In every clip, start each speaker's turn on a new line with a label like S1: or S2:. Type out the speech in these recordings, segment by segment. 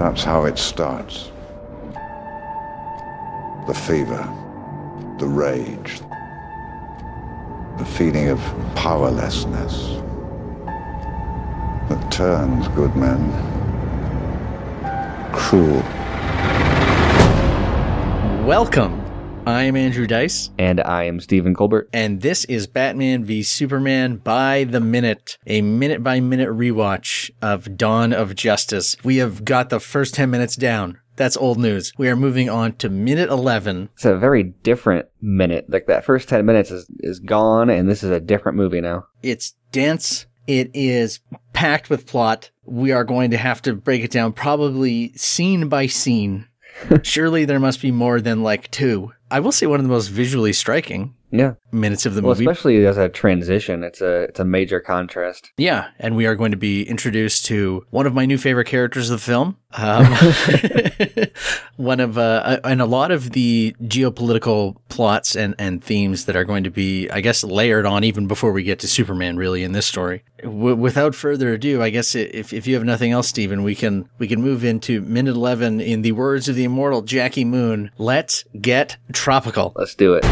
S1: That's how it starts. The fever, the rage, the feeling of powerlessness that turns good men cruel.
S2: Welcome. I'm Andrew Dice,
S3: And I am Stephen Colbert.
S2: and this is Batman v Superman by the Minute, a minute by minute rewatch of Dawn of Justice. We have got the first 10 minutes down. That's old news. We are moving on to minute 11.
S3: It's a very different minute. Like that first 10 minutes is, is gone, and this is a different movie now.
S2: It's dense. It is packed with plot. We are going to have to break it down probably scene by scene. Surely there must be more than like two. I will say one of the most visually striking
S3: Yeah.
S2: minutes of the
S3: Well,
S2: movie.
S3: especially as a transition, it's a it's a major contrast.
S2: Yeah, and we are going to be introduced to one of my new favorite characters of the film. Um, one of uh, and a lot of the geopolitical plots and and themes that are going to be, I guess, layered on even before we get to Superman. Really, in this story. W- without further ado, I guess if if you have nothing else, Stephen, we can we can move into minute eleven. In the words of the immortal Jackie Moon, let's get tropical.
S3: Let's do it.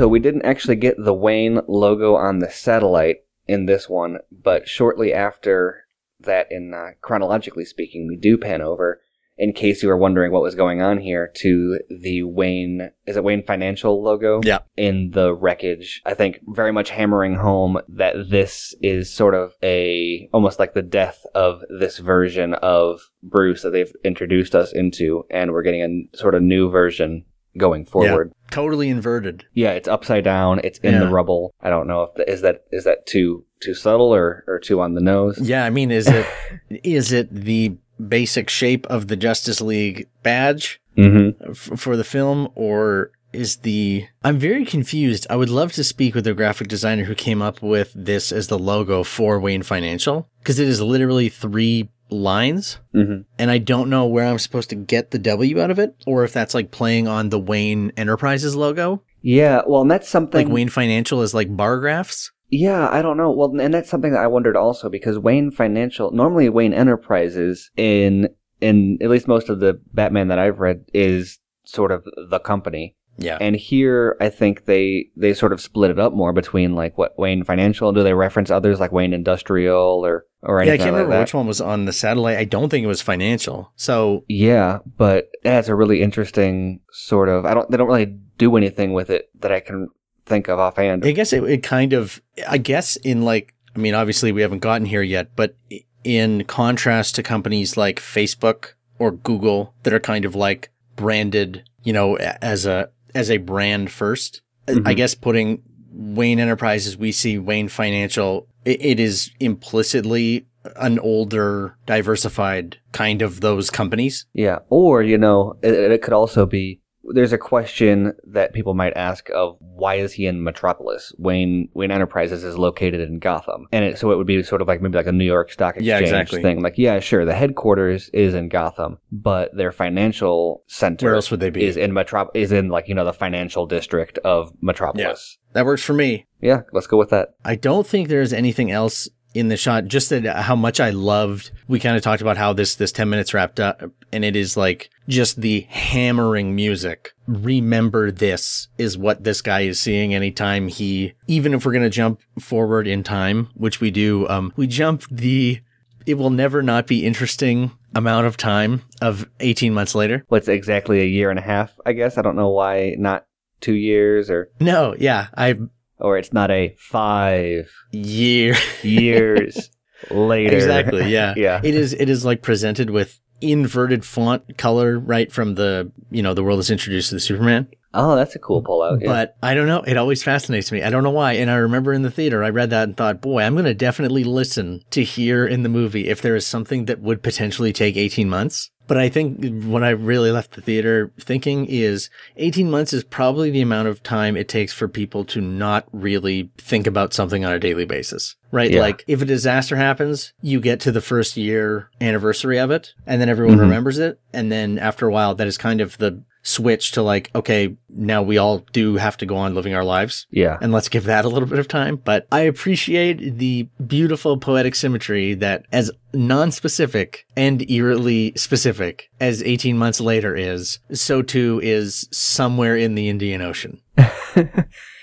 S3: So we didn't actually get the Wayne logo on the satellite in this one, but shortly after that, in uh, chronologically speaking, we do pan over. In case you were wondering what was going on here, to the Wayne is it Wayne Financial logo?
S2: Yeah.
S3: in the wreckage. I think very much hammering home that this is sort of a almost like the death of this version of Bruce that they've introduced us into, and we're getting a sort of new version going forward.
S2: Totally inverted.
S3: Yeah, it's upside down. It's in
S2: Yeah.
S3: the rubble. I don't know if the, is that is that too too subtle or or too on the nose.
S2: Yeah, I mean, is it is it the basic shape of the Justice League badge
S3: Mm-hmm.
S2: f- for the film, or is the? I'm very confused. I would love to speak with the graphic designer who came up with this as the logo for Wayne Financial because it is literally three lines.
S3: Mm-hmm.
S2: And I don't know where I'm supposed to get the W out of it, or if that's like playing on the Wayne Enterprises logo.
S3: Yeah, well, and that's something.
S2: Like Wayne Financial is like bar graphs.
S3: Yeah, I don't know. Well, and that's something that I wondered also because Wayne Financial, normally Wayne Enterprises in in at least most of the Batman that I've read is sort of the company.
S2: Yeah.
S3: And here I think they they sort of split it up more between like what Wayne Financial do they reference others like Wayne Industrial or or anything?
S2: Yeah, I can't
S3: like
S2: remember
S3: that.
S2: which one was on the satellite. I don't think it was financial. So
S3: Yeah, but that's a really interesting sort of I don't they don't really do anything with it that I can think of offhand.
S2: I guess it, it kind of, I guess in like, I mean, obviously we haven't gotten here yet, but in contrast to companies like Facebook or Google that are kind of like branded, you know, as a, as a brand 1st I- I guess putting Wayne Enterprises, we see Wayne Financial, it, it is implicitly an older, diversified kind of those companies.
S3: Yeah, or you know, it, it could also be there's a question that people might ask of why is he in Metropolis? Wayne Wayne Enterprises is located in Gotham, and it, so it would be sort of like maybe like a New York Stock Exchange
S2: Yeah, exactly.
S3: thing. Like, yeah, sure, the headquarters is in Gotham, but their financial center
S2: Where else would they be?
S3: is in Metrop is in like you know the financial district of Metropolis.
S2: that works for me.
S3: Yeah, let's go with that.
S2: I don't think there's anything else in the shot. Just that how much I loved. We kind of talked about how this this ten minutes wrapped up, and it is like just the hammering music. Remember, this is what this guy is seeing anytime he. Even if we're gonna jump forward in time, which we do, um, we jump the. It will never not be interesting amount of time of 18 months later.
S3: What's exactly a year and a half? I guess I don't know why not two years or
S2: No, yeah, I
S3: or it's not a five
S2: year
S3: years later.
S2: Exactly. Yeah.
S3: Yeah.
S2: It is. It is like presented with inverted font color right from the you know the world is introduced to the Superman.
S3: Oh, that's a cool pullout. Yeah.
S2: But I don't know. It always fascinates me. I don't know why. And I remember in the theater, I read that and thought, boy, I'm going to definitely listen to hear in the movie if there is something that would potentially take 18 months. But I think what I really left the theater thinking is 18 months is probably the amount of time it takes for people to not really think about something on a daily basis, right?
S3: Yeah.
S2: Like if a disaster happens, you get to the first year anniversary of it and then everyone
S3: Mhm.
S2: remembers it. And then after a while, that is kind of the switch to like, okay, now we all do have to go on living our lives.
S3: Yeah.
S2: And let's give that a little bit of time. But I appreciate the beautiful poetic symmetry that as non-specific and eerily specific as 18 months later is, so too is somewhere in the Indian Ocean.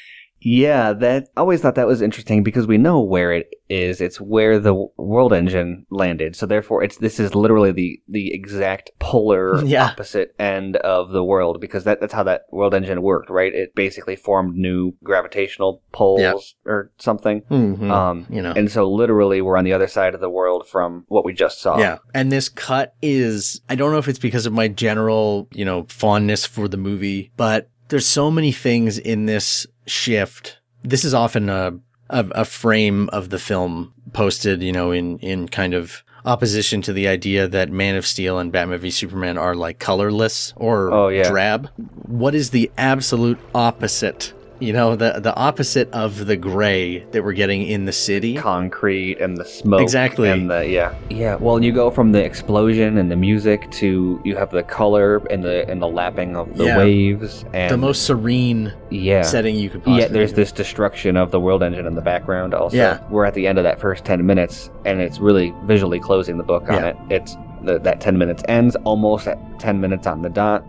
S3: Yeah, that I always thought that was interesting because we know where it is. It's where the world engine landed. So therefore, it's this is literally the the exact polar
S2: Yeah.
S3: opposite end of the world because that, that's how that world engine worked, right? It basically formed new gravitational poles
S2: Yeah.
S3: or something.
S2: Mhm.
S3: Um,
S2: you know.
S3: and so literally, we're on the other side of the world from what we just saw.
S2: Yeah. And this cut is, I don't know if it's because of my general, you know, fondness for the movie, but there's so many things in this shift. This is often a, a, a frame of the film posted, you know, in, in kind of opposition to the idea that Man of Steel and Batman v Superman are like colorless or
S3: Oh, yeah.
S2: drab. What is the absolute opposite? You know, the, the opposite of the gray that we're getting in the city.
S3: concrete and the smoke
S2: Exactly.
S3: and the yeah yeah well you go from the explosion and the music to you have the color and the and the lapping of the
S2: Yeah.
S3: waves and
S2: The most serene
S3: yeah
S2: setting you could possibly
S3: yeah there's this destruction of the world engine in the background also
S2: Yeah.
S3: we're at the end of that first 10 minutes and it's really visually closing the book on
S2: Yeah.
S3: it it's the, that 10 minutes ends almost at 10 minutes on the dot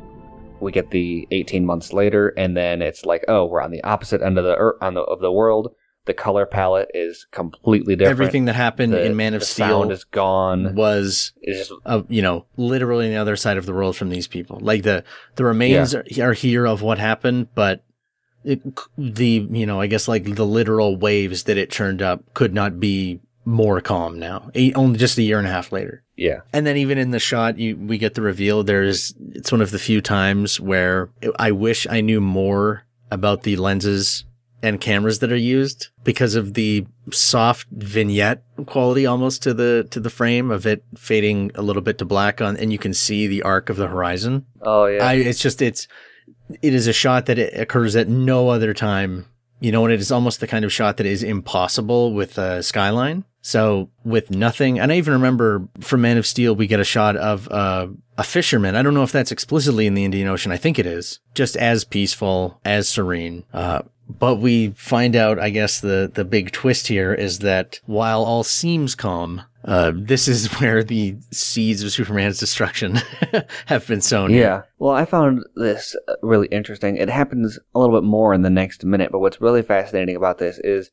S3: we get the 18 months later and then it's like oh we're on the opposite end of the ear- on the of the world the color palette is completely different
S2: Everything that happened
S3: the,
S2: in Man of Steel
S3: is gone.
S2: was, uh, you know, literally on the other side of the world from these people. Like the the remains are, are here of what happened, but it, the you know, I guess like the literal waves that it churned up could not be more calm now. Only just a year and a half later.
S3: yeah,
S2: And then even in the shot, you we get the reveal. There's it's one of the few times where I wish I knew more about the lenses and cameras that are used because of the soft vignette quality almost to the to the frame of it fading a little bit to black on, and you can see the arc of the horizon.
S3: oh yeah,
S2: I it's just it's it is a shot that it occurs at no other time. You know, and it is almost the kind of shot that is impossible with a skyline. So with nothing, and I even remember from Man of Steel, we get a shot of uh, a fisherman. I don't know if that's explicitly in the Indian Ocean. I think it is. Just as peaceful, as serene. Uh, but we find out, I guess, the the big twist here is that while all seems calm, uh, this is where the seeds of Superman's destruction have been sown.
S3: yeah. Well, I found this uh, really interesting. It happens a little bit more in the next minute, but what's really fascinating about this is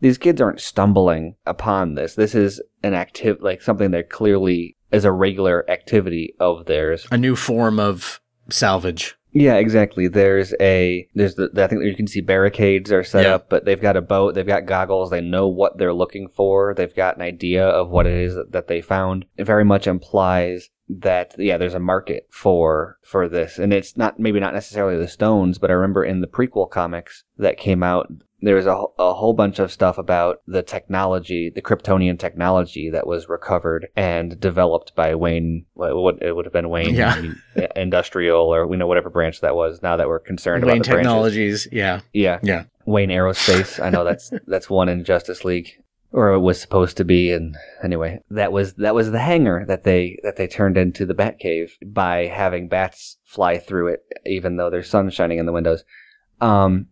S3: these kids aren't stumbling upon this. This is an active, like something that clearly is a regular activity of theirs.
S2: a new form of salvage.
S3: Yeah, exactly. There's a there's the I think you can see barricades are set
S2: Yeah.
S3: up, but they've got a boat, they've got goggles, they know what they're looking for, they've got an idea of what it is that, that they found. It very much implies that yeah, there's a market for for this, and it's not maybe not necessarily the stones, but I remember in the prequel comics that came out. There was a, a whole bunch of stuff about the technology, the Kryptonian technology that was recovered and developed by Wayne. What it would have been Wayne
S2: Yeah.
S3: Industrial, or we know whatever branch that was. Now that we're concerned
S2: Wayne
S3: about the branches.
S2: Technologies. Yeah.
S3: Yeah,
S2: Yeah.
S3: Wayne Aerospace. I know that's that's one in Justice League, or it was supposed to be. And anyway, that was that was the hangar that they that they turned into the Batcave by having bats fly through it, even though there's sun shining in the windows. Um,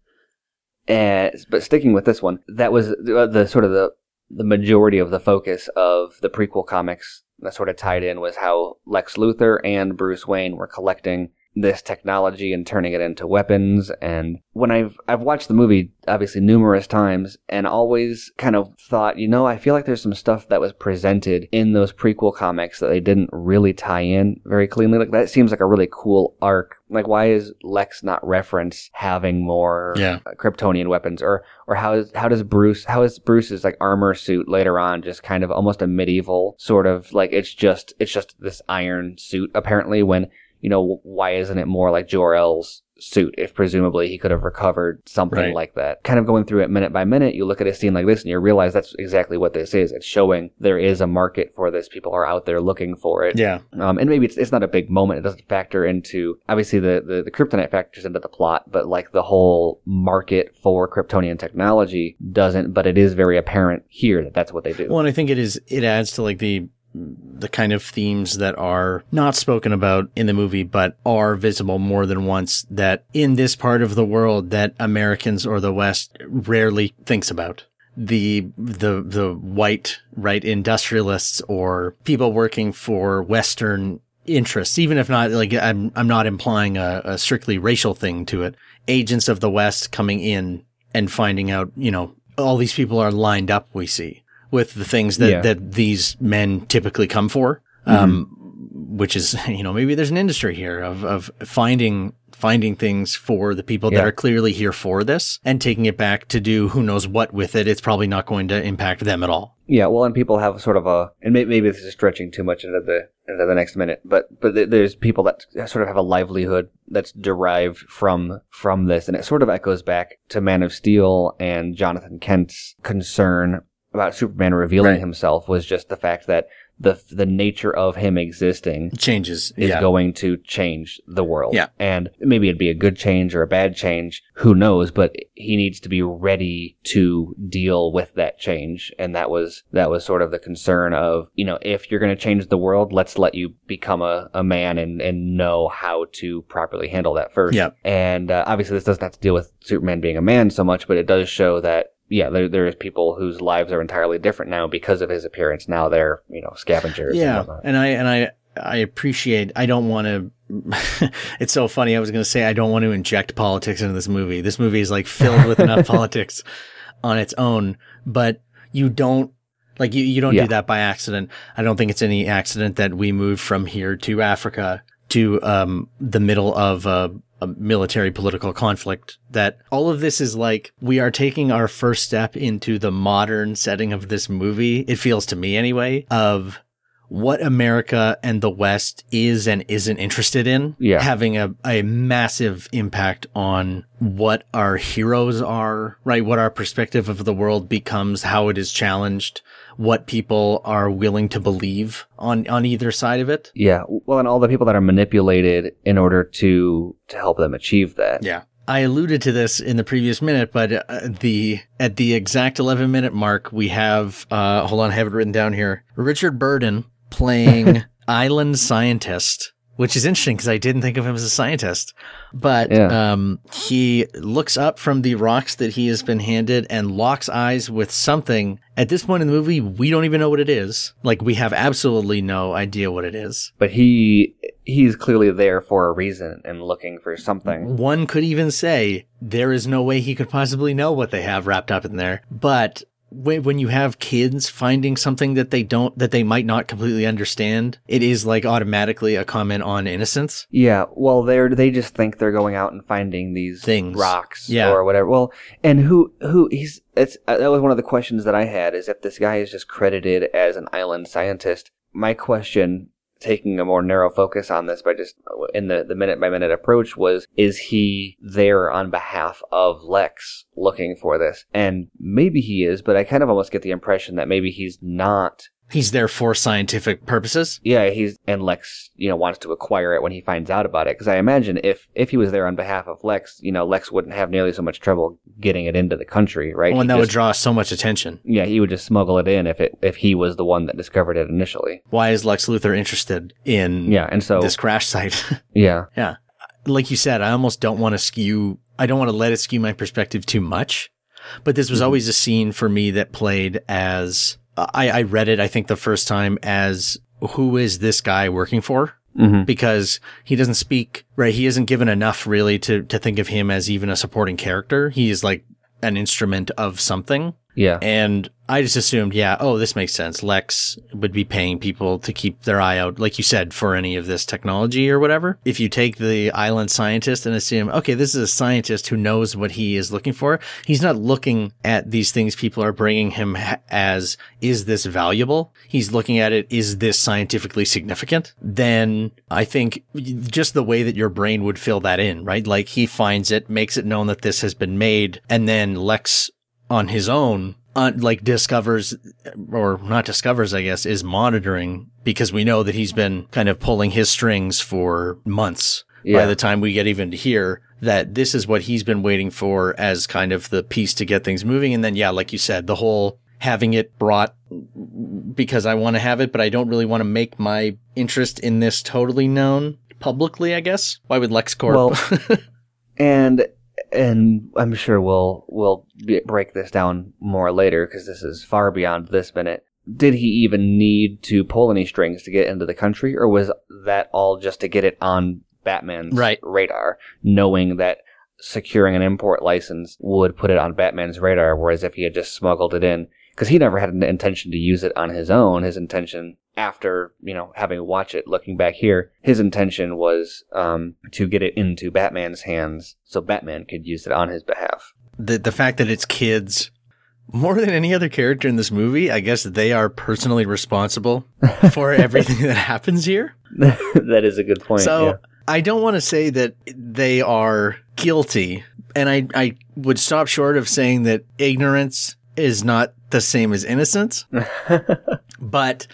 S3: and but sticking with this one, that was the, the sort of the the majority of the focus of the prequel comics that sort of tied in was how Lex Luthor and Bruce Wayne were collecting this technology and turning it into weapons and when I've I've watched the movie obviously numerous times and always kind of thought, you know, I feel like there's some stuff that was presented in those prequel comics that they didn't really tie in very cleanly. Like that seems like a really cool arc. Like why is Lex not reference having more
S2: Yeah.
S3: uh, Kryptonian weapons or or how is how does Bruce how is Bruce's like armor suit later on just kind of almost a medieval sort of like it's just it's just this iron suit apparently when you know why isn't it more like Jor-El's suit if presumably he could have recovered something
S2: Right.
S3: like that kind of going through it minute by minute you look at a scene like this and you realize that's exactly what this is it's showing there is a market for this people are out there looking for it
S2: Yeah.
S3: um, and maybe it's, it's not a big moment. It doesn't factor into obviously the, the the kryptonite factors into the plot, but like the whole market for Kryptonian technology doesn't. But it is very apparent here that that's what they do.
S2: Well, and I think it is, it adds to like the the kind of themes that are not spoken about in the movie, but are visible more than once that in this part of the world that Americans or the West rarely thinks about. The, the, the white, right, industrialists or people working for Western interests, even if not like I'm, I'm not implying a, a strictly racial thing to it. Agents of the West coming in and finding out, you know, all these people are lined up, we see with the things that,
S3: Yeah.
S2: that these men typically come for. Um, which is, you know, maybe there's an industry here of, of finding, finding things for the people that are clearly here for this and taking it back to do who knows what with it. It's probably not going to impact them at all.
S3: Yeah, well, and people have sort of a, and may, maybe this is stretching too much into the into the next minute, but but there's people that sort of have a livelihood that's derived from from this, and it sort of echoes back to Man of Steel and Jonathan Kent's concern about Superman revealing
S2: Right.
S3: himself was just the fact that the the nature of him existing
S2: changes.
S3: is
S2: yeah.
S3: going to change the world.
S2: Yeah.
S3: And maybe it'd be a good change or a bad change. Who knows? But he needs to be ready to deal with that change. And that was, that was sort of the concern of, you know, if you're going to change the world, let's let you become a, a man and, and know how to properly handle that first.
S2: Yeah.
S3: And uh, obviously this doesn't have to deal with Superman being a man so much, but it does show that yeah, there there's people whose lives are entirely different now because of his appearance. Now they're you know scavengers.
S2: yeah
S3: whatnot.
S2: and i and i i appreciate i don't want to it's so funny i was going to say i don't want to inject politics into this movie this movie is like filled with enough politics on its own but you don't like you, you don't
S3: Yeah.
S2: do that by accident i don't think it's any accident that we moved from here to africa to um the middle of a, a military political conflict that all of this is like we are taking our first step into the modern setting of this movie it feels to me anyway of what America and the West is and isn't interested in
S3: Yeah.
S2: having a, a massive impact on what our heroes are, right? What our perspective of the world becomes, how it is challenged, what people are willing to believe on, on either side of it.
S3: Yeah, well, and all the people that are manipulated in order to to help them achieve that.
S2: Yeah. I alluded to this in the previous minute, but uh, the at the exact 11 minute mark, we have uh, hold on, I have it written down here. Richard Burden playing island scientist, which is interesting because I didn't think of him as a scientist, but
S3: Yeah.
S2: um, he looks up from the rocks that he has been handed and locks eyes with something. At this point in the movie, we don't even know what it is. Like we have absolutely no idea what it is.
S3: But he he's clearly there for a reason and looking for something.
S2: One could even say there is no way he could possibly know what they have wrapped up in there. But when, when you have kids finding something that they don't, that they might not completely understand, it is like automatically a comment on innocence.
S3: Yeah, well, they're they just think they're going out and finding these
S2: Things.
S3: rocks,
S2: Yeah.
S3: or whatever. Well, and who who he's it's uh, that was one of the questions that I had is if this guy is just credited as an island scientist. My question, taking a more narrow focus on this, by just in the the minute by minute approach, was is he there on behalf of Lex looking for this? And maybe he is, but I kind of almost get the impression that maybe he's not
S2: He's there for scientific purposes.
S3: yeah, he's and Lex, you know, wants to acquire it when he finds out about it. Because I imagine if if he was there on behalf of Lex, you know, Lex wouldn't have nearly so much trouble getting it into the country, right?
S2: Well, and that would draw so much attention.
S3: yeah, he would just smuggle it in if it if he was the one that discovered it initially.
S2: Why is Lex Luthor interested in
S3: Yeah, and so
S2: this crash site?
S3: yeah,
S2: Yeah. Like you said, I almost don't want to skew, I don't want to let it skew my perspective too much. But this was
S3: Mm-hmm.
S2: always a scene for me that played as, I, I read it, I think the first time as, who is this guy working for?
S3: Mhm.
S2: Because he doesn't speak, right? He isn't given enough really to, to think of him as even a supporting character. He is like an instrument of something.
S3: Yeah,
S2: And I just assumed, yeah, oh, this makes sense. Lex would be paying people to keep their eye out, like you said, for any of this technology or whatever. If you take the island scientist and assume, okay, this is a scientist who knows what he is looking for, he's not looking at these things people are bringing him as, is this valuable? He's looking at it, is this scientifically significant? Then I think just the way that your brain would fill that in, right? Like he finds it, makes it known that this has been made, and then Lex on his own, uh, like discovers, or not discovers, I guess, is monitoring because we know that he's been kind of pulling his strings for months. By the time we get even to here, that this is what he's been waiting for as kind of the piece to get things moving. And then, yeah, like you said, the whole, having it brought because I want to have it, but I don't really want to make my interest in this totally known publicly, I guess. Why would LexCorp?
S3: Well, and and I'm sure we'll we'll break this down more later because this is far beyond this minute. Did he even need to pull any strings to get into the country, or was that all just to get it on Batman's
S2: Right.
S3: radar, knowing that securing an import license would put it on Batman's radar, whereas if he had just smuggled it in, because he never had an intention to use it on his own. His intention, after you know having watched it, looking back here, his intention was um, to get it into Batman's hands so Batman could use it on his behalf.
S2: the the fact that it's kids more than any other character in this movie, I guess they are personally responsible for everything that happens here.
S3: that is a good point.
S2: So
S3: yeah.
S2: I don't want to say that they are guilty, and I I would stop short of saying that ignorance is not the same as innocence. but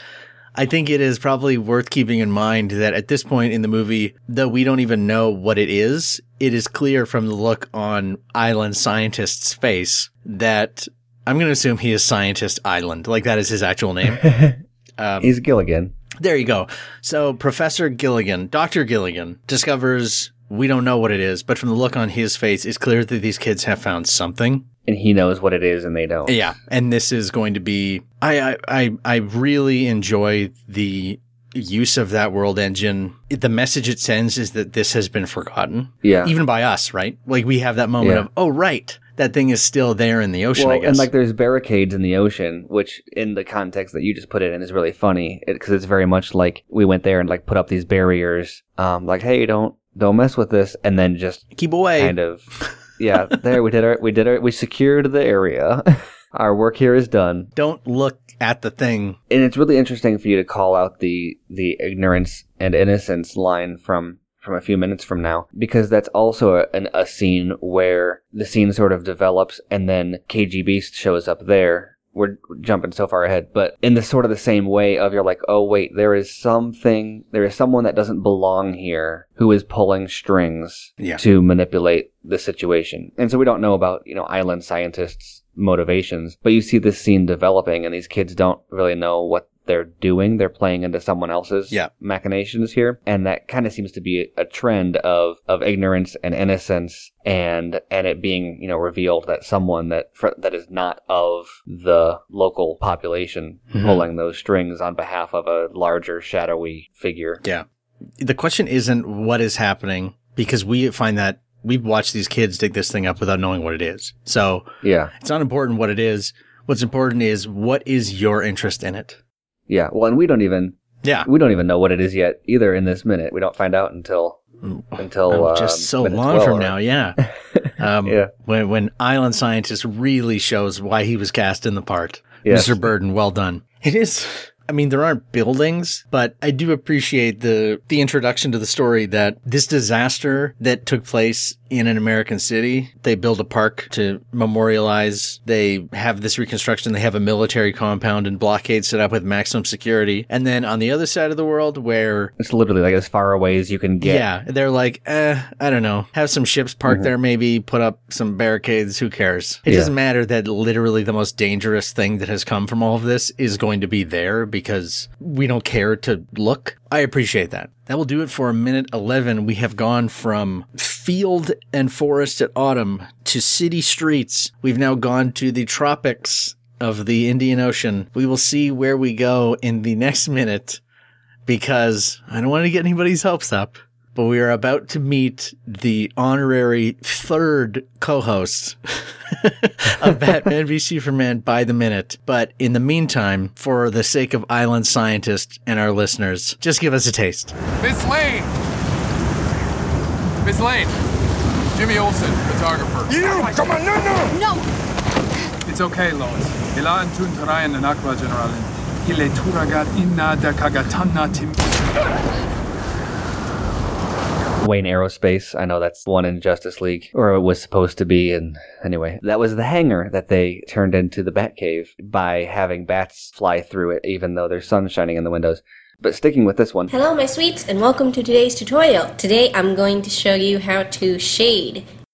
S2: I think it is probably worth keeping in mind that at this point in the movie, though we don't even know what it is, it is clear from the look on Island Scientist's face that I'm going to assume he is Scientist Island. Like that is his actual name. Um,
S3: He's Gilligan.
S2: there you go. So Professor Gilligan, Dr. Gilligan, discovers we don't know what it is, but from the look on his face, it's clear that these kids have found something.
S3: And he knows what it is and they don't.
S2: Yeah, and this is going to be. I I I, really enjoy the use of that world engine. The message it sends is that this has been forgotten,
S3: Yeah.
S2: even by us, right? Like we have that moment
S3: Yeah.
S2: of, oh right, that thing is still there in the ocean. I
S3: Well,
S2: guess.
S3: and like there's barricades in the ocean, which in the context that you just put it in is really funny because it's very much like we went there and like put up these barriers, um, like hey, don't don't mess with this, and then just
S2: Keep away.
S3: kind of, yeah, there we did our we did our we secured the area. our work here is done,
S2: Don't look at the thing.
S3: and it's really interesting for you to call out the the ignorance and innocence line from from a few minutes from now because that's also a, an, a scene where the scene sort of develops and then KG Beast shows up there. We're jumping so far ahead, but in the sort of the same way of you're like, oh wait, there is something, there is someone that doesn't belong here who is pulling strings
S2: Yeah.
S3: to manipulate the situation. And so we don't know about, you know, island scientists' motivations, but you see this scene developing and these kids don't really know what they're doing. They're playing into someone else's
S2: Yeah.
S3: machinations here. And that kind of seems to be a trend of, of ignorance and innocence and, and it being, you know, revealed that someone that, fr- that is not of the local population
S2: Mhm.
S3: pulling those strings on behalf of a larger shadowy figure.
S2: Yeah. The question isn't what is happening because we find that we've watched these kids dig this thing up without knowing what it is. So
S3: Yeah.
S2: it's not important what it is. What's important is what is your interest in it?
S3: Yeah. Well, and we don't even,
S2: Yeah.
S3: we don't even know what it is yet either in this minute. We don't find out until until
S2: Oh,
S3: uh,
S2: just so long
S3: 12
S2: from
S3: or-
S2: now, yeah. Um,
S3: Yeah.
S2: When when Island Scientist really shows why he was cast in the part,
S3: Yes.
S2: Mr. Burden, well done. It is. I mean, there aren't buildings, but I do appreciate the the introduction to the story that this disaster that took place in an American city, they build a park to memorialize. They have this reconstruction. They have a military compound and blockade set up with maximum security. And then on the other side of the world, where
S3: It's literally like as far away as you can get.
S2: yeah, they're like, eh, I don't know. Have some ships parked
S3: Mm-hmm.
S2: there, maybe put up some barricades. Who cares? It
S3: Yeah.
S2: doesn't matter that literally the most dangerous thing that has come from all of this is going to be there because we don't care to look. I appreciate that. That will do it for a minute 11. We have gone from field and forest at autumn to city streets. We've now gone to the tropics of the Indian Ocean. We will see where we go in the next minute because I don't want to get anybody's hopes up, but we are about to meet the honorary third co-host of Batman v Superman by the minute. But in the meantime, for the sake of Island Scientist and our listeners, just give us a taste.
S4: Miss Lane! Miss Lane! Jimmy Olsen, photographer.
S5: You! Come on, no, no!
S6: No!
S4: It's okay, Lois. Ila antun tarayan na nakwa generalin. Ile turagat inna da kagatana tim.
S3: Wayne Aerospace. I know that's one in Justice League, or it was supposed to be. And anyway, that was the hangar that they turned into the Batcave by having bats fly through it, even though there's sun shining in the windows. But sticking with this one,
S6: Hello my sweets and welcome to today's tutorial. Today I'm going to show you how to shade